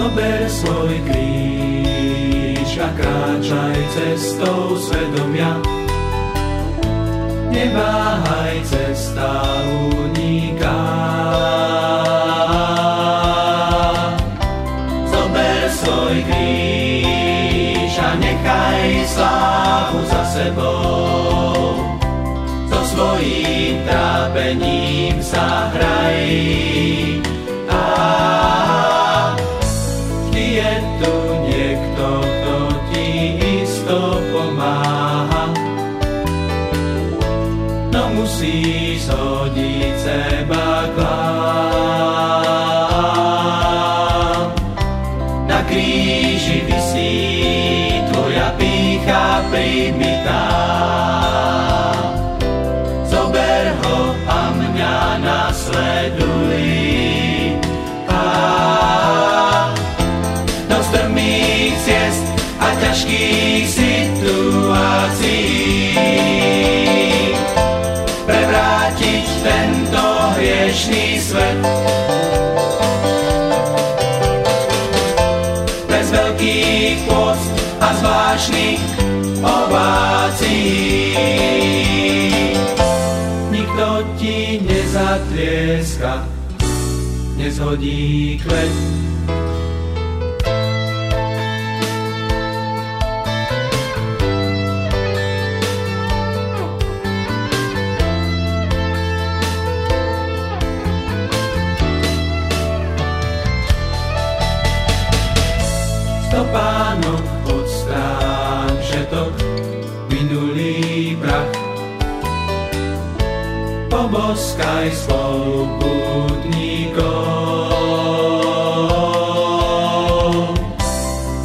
Zober svoj kríž a kráčaj cestou svedomia. Neváhaj cesta uniká. Zober svoj kríž a nechaj slávu za sebou. So svojím trápením zahraj. Musí zhodiť seba klám. Na kríži vysí tvoja pícha primitá. Zober ho a mňa nasleduj. Ťažkých situácií tento hriešný svet. Bez veľkých post a zvláštnych ovácií. Nikto ti nezatlieska, nezhodí kvet. Stopánok odstrán všetok minulý prach. Poboskaj spoluputníkov.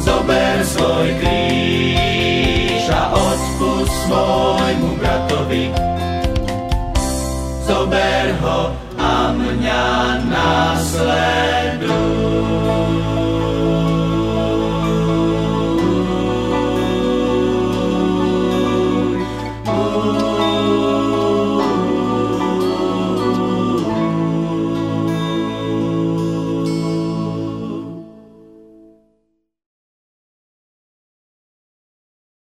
Zober svoj kríž a odpust svojmu bratovi. Zober ho a mňa nasleduj.